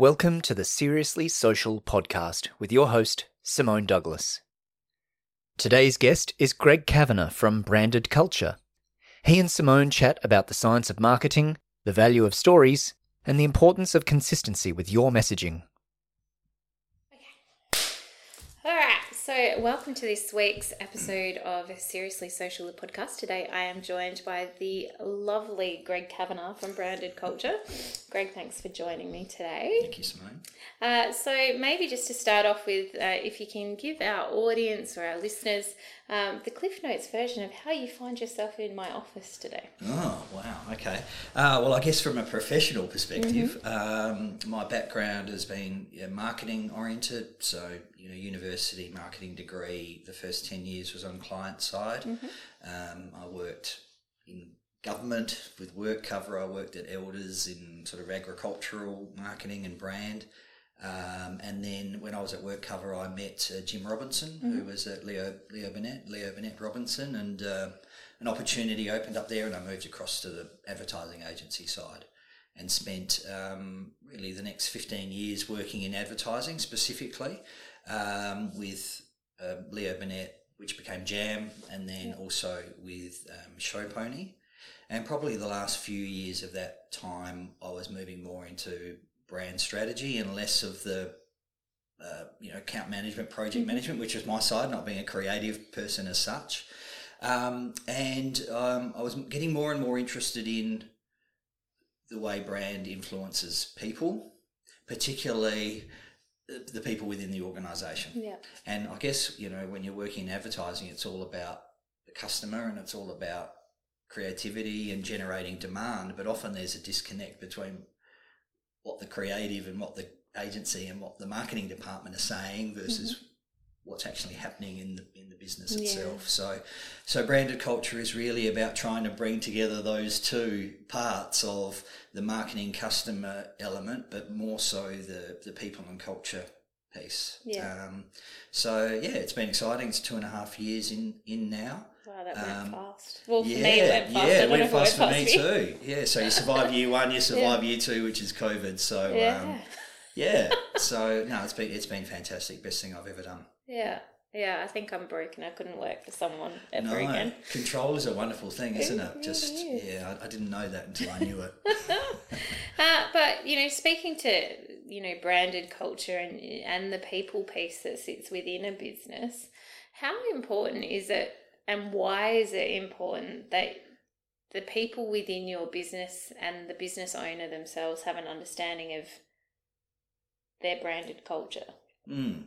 Welcome to the Seriously Social podcast with your host, Simone Douglas. Today's guest is Greg Kavanagh from Branded Culture. He and Simone chat about the science of marketing, the value of stories, and the importance of consistency with your messaging. All right, so welcome to this week's episode of Seriously Social the podcast. Today I am joined by the lovely Greg Kavanagh from Branded Culture. Greg, thanks for joining me today. Thank you, Simone. Uh, so maybe just to start off with, uh, if you can give our audience or our listeners um, the Cliff Notes version of how you find yourself in my office today. Oh, wow. Okay. Uh, well, I guess from a professional perspective, um, my background has been yeah, marketing oriented. So, you know, university marketing degree, the first 10 years was on client side. Um, I worked in government with work cover. I worked at Elders in sort of agricultural marketing and brand. Um, and then when I was at Work Cover, I met uh, Jim Robinson, who was at Leo Leo Burnett, Leo Burnett Robinson, and uh, an opportunity opened up there, and I moved across to the advertising agency side, and spent um, really the next fifteen years working in advertising specifically um, with uh, Leo Burnett, which became Jam, and then also with um, Show Pony. And probably the last few years of that time, I was moving more into brand strategy and less of the uh, you know account management, project management, which was my side, not being a creative person as such. Um, and um, I was getting more and more interested in the way brand influences people, particularly the- people within the organisation. Yeah. And I guess, you know, when you're working in advertising, it's all about the customer and it's all about creativity and generating demand. But often there's a disconnect between what the creative and what the agency and what the marketing department are saying versus mm-hmm. What's actually happening in the in the business Yeah. itself. So so branded culture is really about trying to bring together those two parts of the marketing customer element, but more so the the people and culture piece. Yeah. Um, so yeah, it's been exciting. It's two and a half years in in now. Wow, that went Um, fast. Well, for yeah, me, it went fast. Yeah, it went fast for me too. Yeah, so you survive year one, you survive year two, which is COVID. So Yeah. um, yeah, so no, it's been it's been fantastic. Best thing I've ever done. Yeah. Yeah, I think I'm broken. I couldn't work for someone ever No, again. control is a wonderful thing, isn't it? Just yeah, I, I didn't know that until I knew it. Uh, but you know, speaking to you know branded culture and and the people piece that sits within a business, how important is it, and why is it important that the people within your business and the business owner themselves have an understanding of their branded culture? Mm.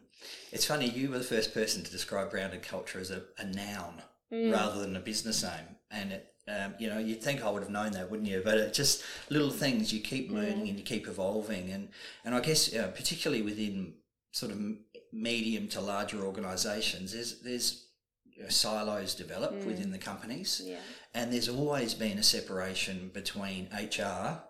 It's funny, you were the first person to describe branded culture as a, a noun Mm. rather than a business name. And it, um, you know, you'd think I would have known that, wouldn't you? But it's just little things you keep learning and you keep evolving. And, and I guess, uh, particularly within sort of medium to larger organisations, there's, there's you know, silos develop within the companies. Yeah. And there's always been a separation between HR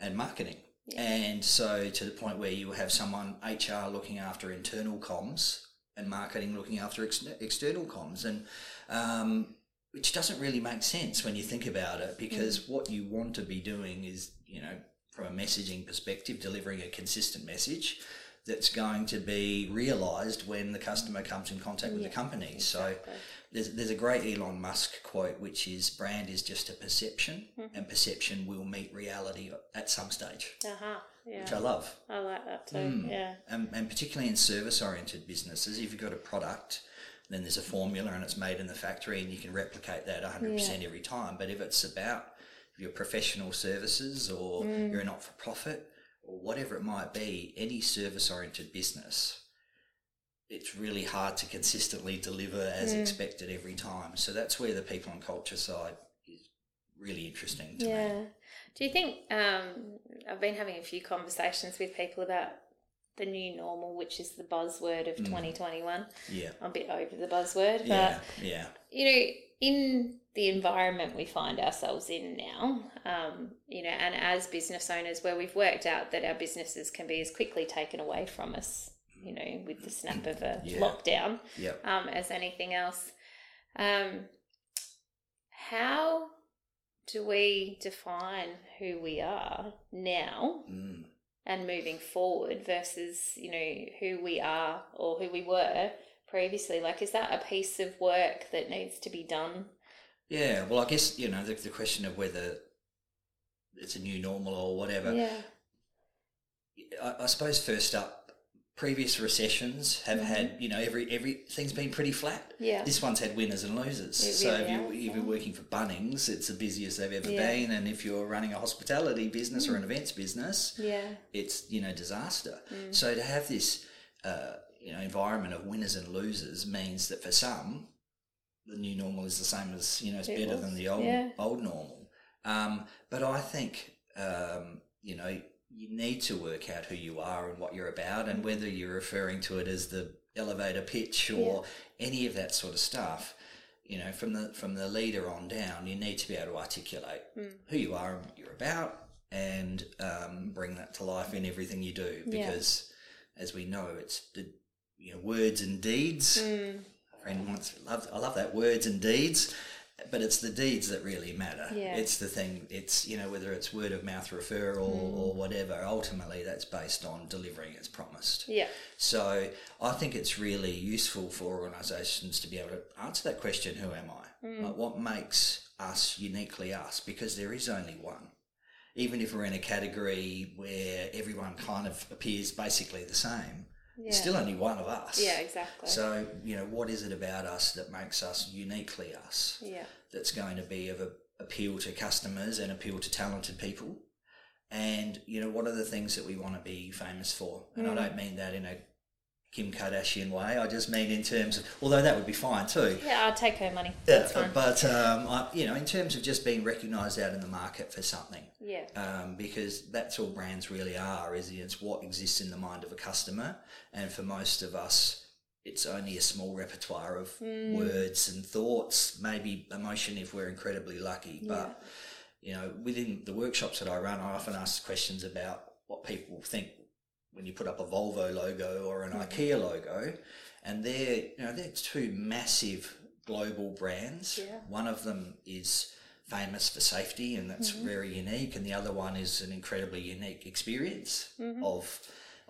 and marketing. And so to the point where you have someone HR looking after internal comms and marketing looking after ex- external comms, and um, which doesn't really make sense when you think about it, because what you want to be doing is, you know, from a messaging perspective, delivering a consistent message that's going to be realised when the customer comes in contact with the company. So there's, there's a great Elon Musk quote, which is brand is just a perception, and perception will meet reality at some stage, Uh huh. Yeah. which I love. I like that too. Mm. Yeah. And, and particularly in service oriented businesses, if you've got a product, then there's a formula and it's made in the factory and you can replicate that 100% every time. But if it's about your professional services or you're a not for profit or whatever it might be, any service oriented business, it's really hard to consistently deliver as expected every time. So that's where the people and culture side is really interesting to me. Yeah. Do you think um, I've been having a few conversations with people about the new normal, which is the buzzword of 2021. Yeah. I'm a bit over the buzzword, but Yeah. Yeah. you know, in the environment we find ourselves in now, um, you know, and as business owners, where we've worked out that our businesses can be as quickly taken away from us, you know, with the snap of a Yeah. lockdown, Yep. um, as anything else. Um, how do we define who we are now Mm. and moving forward versus you know who we are or who we were previously like is that a piece of work that needs to be done Yeah, well, I guess you know the, the question of whether it's a new normal or whatever. yeah I, I suppose first up, previous recessions have had you know every everything's been pretty flat. Mm-hmm. Yeah. This one's had winners and losers. It so really if you if yeah. you're working for Bunnings, it's the busiest they've ever Yeah. been, and if you're running a hospitality business or an events business, yeah it's you know disaster. Mm. So to have this uh, you know environment of winners and losers means that for some, the new normal is the same as you know it's It better was, than the old yeah. old normal. Um, but I think um, you know you need to work out who you are and what you're about, and whether you're referring to it as the elevator pitch or any of that sort of stuff. You know, from the from the leader on down, you need to be able to articulate Mm. who you are and what you're about, and um, bring that to life in everything you do. Yeah. Because, as we know, it's the you know words and deeds. Mm. Friend once loved I love that words and deeds, but it's the deeds that really matter. Yeah. It's the thing. It's you know whether it's word of mouth referral Mm. or whatever. Ultimately, that's based on delivering as promised. yeah So I think it's really useful for organisations to be able to answer that question: Who am I? Mm. Like, what makes us uniquely us? Because there is only one. Even if we're in a category where everyone kind of appears basically the same, yeah still only one of us. yeah exactly So, you know, what is it about us that makes us uniquely us yeah that's going to be of a, appeal to customers and appeal to talented people? And, you know, what are the things that we want to be famous for? And Mm. I don't mean that in a Kim Kardashian way. I just mean in terms of, although that would be fine too. yeah I'd take her money Yeah, that's fine but, um, I, you know, in terms of just being recognised out in the market for something yeah um, because that's all brands really are is it's what exists in the mind of a customer and for most of us it's only a small repertoire of Mm. words and thoughts maybe emotion if we're incredibly lucky but you know within the workshops that i run i often ask questions about what people think when you put up a volvo logo or an ikea logo and they're you know they're two massive global brands Yeah. one of them is famous for safety and that's Mm-hmm. very unique and the other one is an incredibly unique experience Mm-hmm. of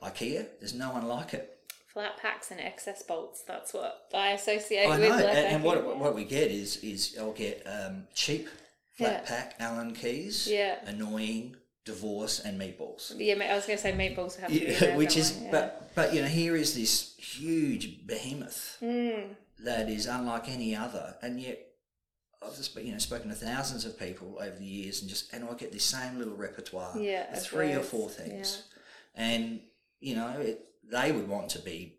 ikea there's no one like it flat packs and excess bolts that's what i associate I with know, like and, and what what we get is is I'll get um, cheap flat Yeah. pack Allen keys, Yeah. annoying divorce and meatballs. yeah i was going to say meatballs have Yeah, which is, they? Yeah. but but you know, here is this huge behemoth Mm. that is unlike any other, and yet I've just you know spoken to thousands of people over the years, and just and I get this same little repertoire, Yeah, three or four things, and you know, it, they would want to be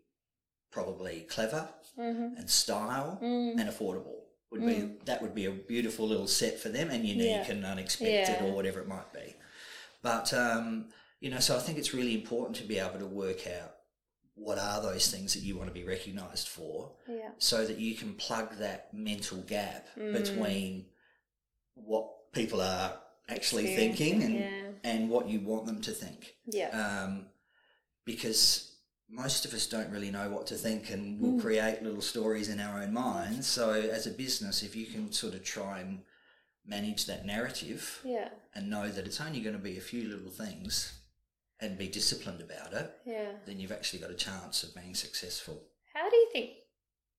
probably clever Mhm. and style Mm. and affordable. Would be that would be a beautiful little set for them and unique Yeah. and unexpected Yeah. or whatever it might be. But um, you know, so I think it's really important to be able to work out what are those things that you want to be recognised for, yeah so that you can plug that mental gap Mm. between what people are actually thinking and yeah. and what you want them to think yeah um, because most of us don't really know what to think and we'll Mm. create little stories in our own minds. So, as a business, if you can sort of try and manage that narrative yeah and know that it's only going to be a few little things and be disciplined about it, yeah then you've actually got a chance of being successful. How do you think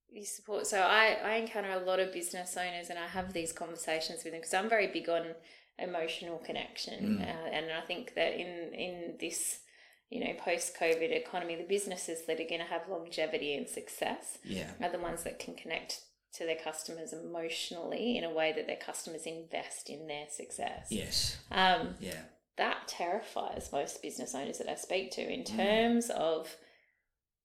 you support? So I, I encounter a lot of business owners and I have these conversations with them because I'm very big on emotional connection. Mm. Uh, and I think that in, in this, you know, post COVID economy, the businesses that are going to have longevity and success Yeah. are the ones that can connect to their customers emotionally in a way that their customers invest in their success. Yes. Um, Yeah. that terrifies most business owners that I speak to in Mm. terms of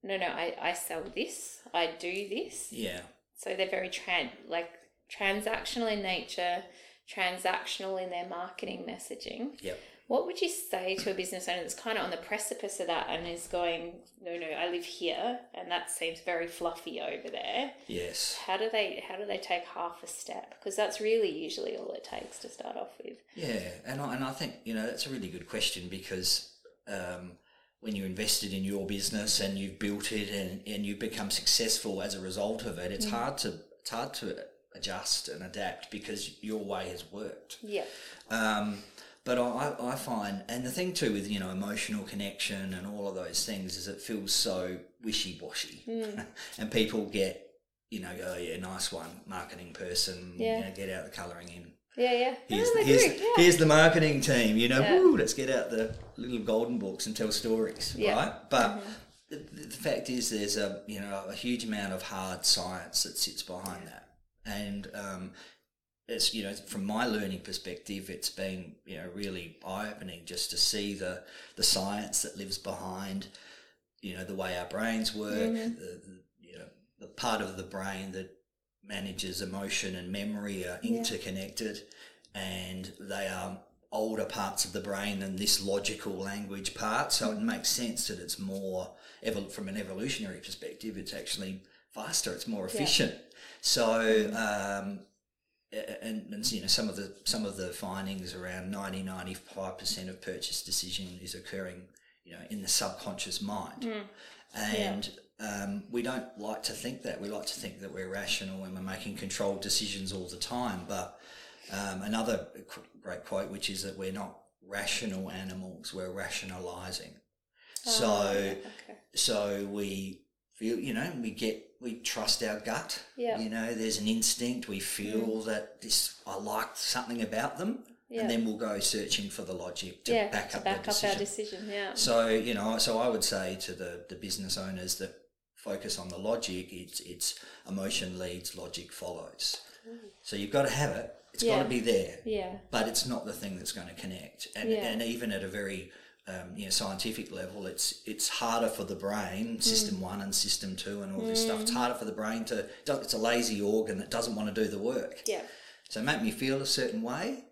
no, no, I, I sell this, I do this. Yeah. So they're very tran like transactional in nature, transactional in their marketing messaging. Yep. What would you say to a business owner that's kind of on the precipice of that and is going, no, no, I live here, and that seems very fluffy over there. Yes. How do they how do they take half a step? Because that's really usually all it takes to start off with. Yeah, and I, and I think you know that's a really good question because um, when you invested in your business and you've built it and, and you've become successful as a result of it, it's hard to it's hard to adjust and adapt because your way has worked. Yeah. Um, but I, I find, and the thing too with you know emotional connection and all of those things is it feels so wishy washy, Mm. and people get you know oh yeah nice one marketing person Yeah. you know get out the colouring in. Yeah, yeah. Here's, oh, the, here's, yeah. here's the marketing team, you know, Yeah. woo, let's get out the little golden books and tell stories, Yeah. Mm-hmm. right? But the, the fact is, there's a you know a huge amount of hard science that sits behind that, and um, it's you know from my learning perspective, it's been you know really eye opening just to see the the science that lives behind you know the way our brains work, Mm-hmm. the, the you know the part of the brain that manages emotion and memory are interconnected, and they are older parts of the brain than this logical language part. So it makes sense that it's more evol- from an evolutionary perspective. It's actually faster. It's more efficient. So. Um, and, and you know some of the some of the findings around 90 95% of purchase decision is occurring you know in the subconscious mind. And um, we don't like to think that. We like to think that we're rational and we're making controlled decisions all the time. But um, another qu- great quote which is that we're not rational animals. We're rationalizing. So Oh, okay. so we feel you know we get we trust our gut Yeah. Mm. you know there's an instinct we feel that this i like something about them Yeah. and then we'll go searching for the logic to yeah, back to up back the up decision our decision. Yeah. so you know so i would say to the the business owners that focus on the logic it's it's emotion leads logic follows so you've got to have it It's got to be there yeah. but it's not the thing that's going to connect. And, Yeah. and even at a very um, you know scientific level, it's it's harder for the brain, hmm. system one and system two, and all this stuff. It's hmm. harder for the brain to. It's a lazy organ that doesn't want to do the work. Yeah. So make me feel a certain way.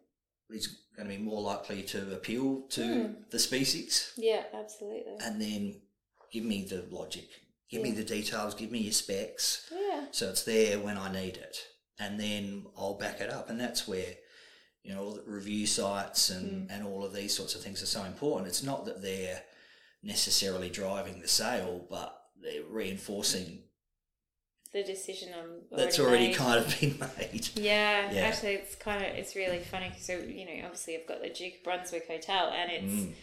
It's going to be more likely to appeal to hmm. the species, Yeah, absolutely. and then give me the logic, give me the details, give me your specs. Yeah. So it's there when I need it, and then I'll back it up, and that's where you know all the review sites Mm. and and all of these sorts of things are so important. It's not that they're necessarily driving the sale, but they're reinforcing The decision on that's already made. kind of been made. Yeah, Yeah. actually, it's kind of it's really funny because you know obviously I've got the Duke Brunswick Hotel, and it's Mm.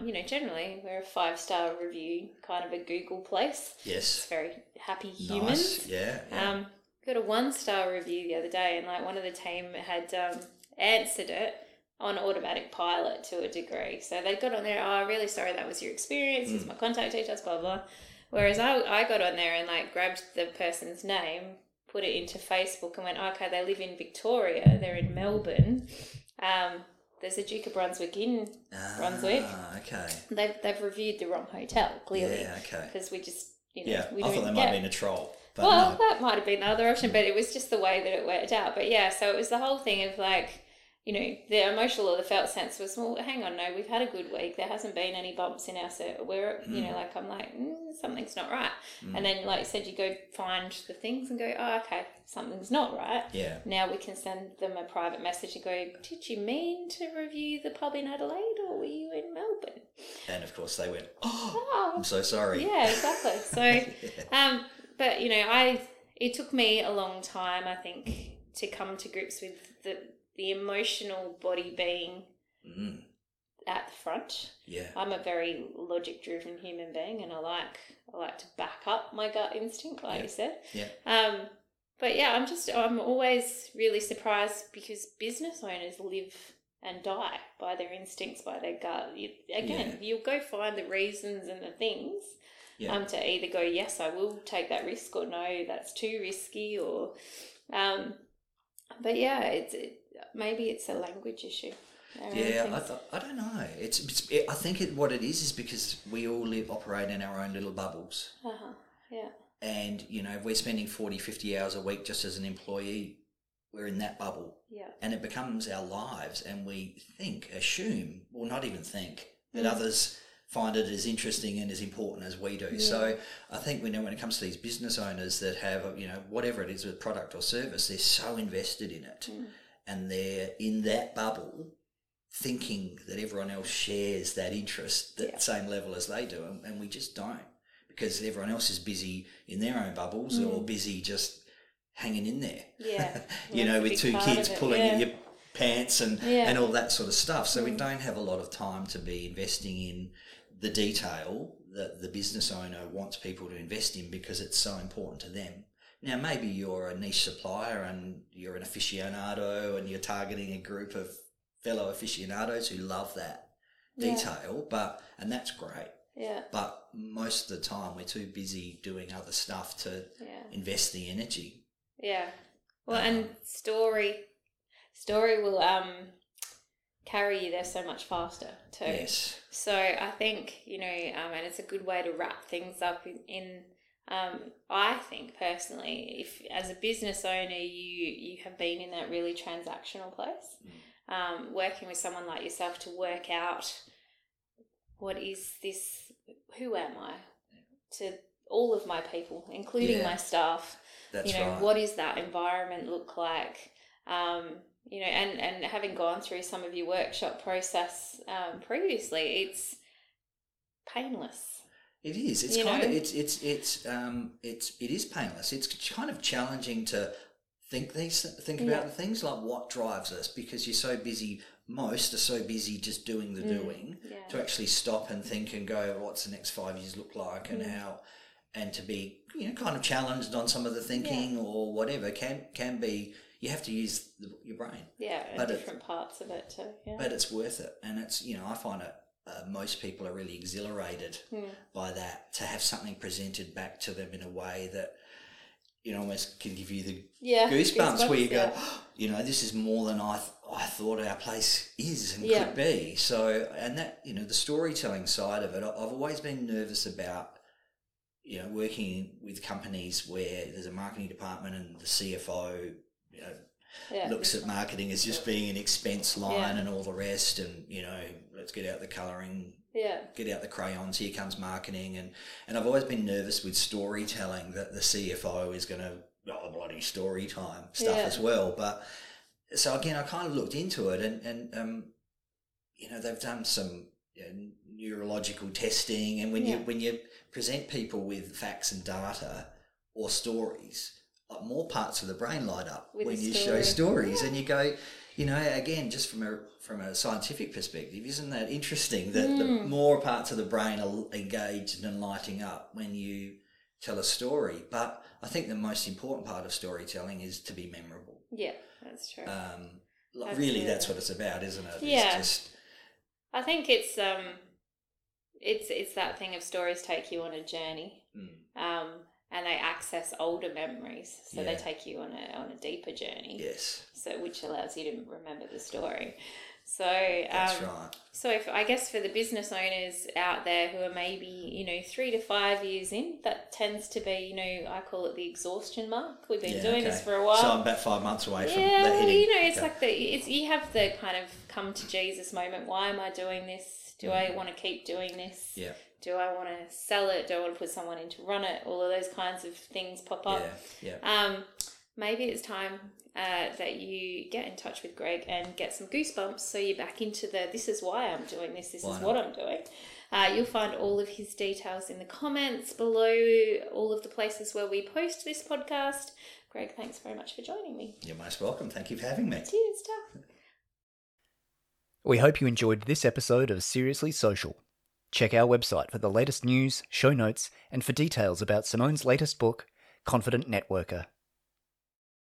um, you know generally we're a five star review kind of a Google place. It's Yes, very happy humans. nice. Yeah, yeah. Um, got a one star review the other day, and like one of the team had um, answered it on automatic pilot to a degree. So they got on there, oh, really sorry that was your experience, Mm. here's my contact details, blah, blah. Whereas I, I got on there and like grabbed the person's name, put it into Facebook, and went, okay, they live in Victoria, they're in Melbourne. Um, there's a Duke of Brunswick in Brunswick. Ah, okay. They've, they've reviewed the wrong hotel, clearly. Yeah, okay. Because we just, you know, Yeah, we I thought they might have been a troll, well, no. that might have been the other option, but it was just the way that it worked out. But yeah, so it was the whole thing of like, you know, the emotional or the felt sense was, well, hang on, no, we've had a good week. There hasn't been any bumps in our set. We're, you know, like I'm like, mm, something's not right. And then, like you said, you go find the things and go, oh, okay, something's not right. Yeah. Now we can send them a private message and go, did you mean to review the pub in Adelaide or were you in Melbourne? And of course they went, oh, Oh, I'm so sorry. yeah, exactly. So, um, but you know, I it took me a long time, I think, to come to grips with the the emotional body being Mm, at the front. yeah. I'm a very logic driven human being, and I like I like to back up my gut instinct, like Yeah. you said. Yeah. Um, but yeah, I'm just I'm always really surprised because business owners live and die by their instincts, by their gut. You, again, you'll go find the reasons and the things Yeah. um, to either go, yes, I will take that risk, or no, that's too risky, or, um, but yeah, it's it, maybe it's a language issue. Yeah, I, th- I don't know. It's, it's it, I think it, what it is is because we all live operate in our own little bubbles, uh-huh. yeah, and you know if we're spending 40, 50 hours a week just as an employee. We're in that bubble, yeah, and it becomes our lives, and we think, assume, or not even think that Mm. others find it as interesting and as important as we do. So I think we know when it comes to these business owners that have, you know, whatever it is, a product or service, they're so invested in it, Mm. And they're in that bubble, thinking that everyone else shares that interest, that Yeah. same level as they do, and, and we just don't because everyone else is busy in their own bubbles or busy just hanging in there. yeah. you know, with two kids it, pulling yeah. at your pants and Yeah. and all that sort of stuff. So we don't have a lot of time to be investing in the detail that the business owner wants people to invest in because it's so important to them. Now, maybe you're a niche supplier and you're an aficionado and you're targeting a group of fellow aficionados who love that Yeah. detail, but and that's great. Yeah. But most of the time, we're too busy doing other stuff to Yeah. invest the energy. Yeah. Well, Um, and story, story will um carry you there so much faster too. Yes. So I think you know, um, and it's a good way to wrap things up in. in um, I think personally, if as a business owner you you have been in that really transactional place, um, working with someone like yourself to work out what is this, who am I, to all of my people, including Yeah. my staff That's you know right. what does that environment look like? Um, you know and and having gone through some of your workshop process um, previously it's painless It is. It's You kind of it's it's it's um it's it is painless. It's kind of challenging to think these think Yeah. about the things like what drives us because you're so busy. Most are so busy just doing the doing Mm. yeah to actually stop and think and go, what's the next five years look like, and Mm. how, and to be you know kind of challenged on some of the thinking or whatever can can be. You have to use the, your brain. yeah and but it- different parts of it too yeah but it's worth it and it's you know i find it uh, most people are really exhilarated Hmm. by that to have something presented back to them in a way that you know almost can give you the yeah goosebumps, where you go yeah. you know this is more than i th- i thought our place is and Yeah. could be so and that you know the storytelling side of it i've always been nervous about you know working with companies where there's a marketing department and the cfo you know yeah. looks at marketing as just being an expense line and all the rest and you know let's get out the colouring yeah. get out the crayons here comes marketing. And and i've always been nervous with storytelling that the cfo is going to oh bloody story time stuff as well. But so again i kind of looked into it and and um you know they've done some you know, neurological testing. And when you when you present people with facts and data or stories like more parts of the brain light up With when you story. show stories and you go you know again just from a from a scientific perspective isn't that interesting that the Mm. more parts of the brain are engaged and lighting up when you tell a story. But i think the most important part of storytelling is to be memorable. Yeah that's true. Um, like, really that's what it's about isn't it? Yeah. just i think it's um it's it's that thing of stories take you on a journey. Mm, um and they access older memories so they take you on a on a deeper journey yes so which allows you to remember the story. So, that's um, right so if I guess for the business owners out there who are maybe you know three to five years in, that tends to be you know I call it the exhaustion mark. We've been Yeah, doing this for a while. so i'm about five months away from yeah, that well, hitting you know, it's Okay. like the it's you have the kind of come to Jesus moment. Why am I doing this? Do I want to keep doing this? yeah Do I want to sell it? Do I want to put someone in to run it? All of those kinds of things pop up. yeah yeah Um, maybe it's time uh, that you get in touch with Greg and get some goosebumps so you're back into the this is why I'm doing this, this Why is not? what I'm doing. Uh, you'll find all of his details in the comments below, all of the places where we post this podcast. Greg, thanks very much for joining me. you're most welcome thank you for having me Cheers, Duff. We hope you enjoyed this episode of Seriously Social. Check our website for the latest news, show notes, and for details about Simone's latest book, Confident Networker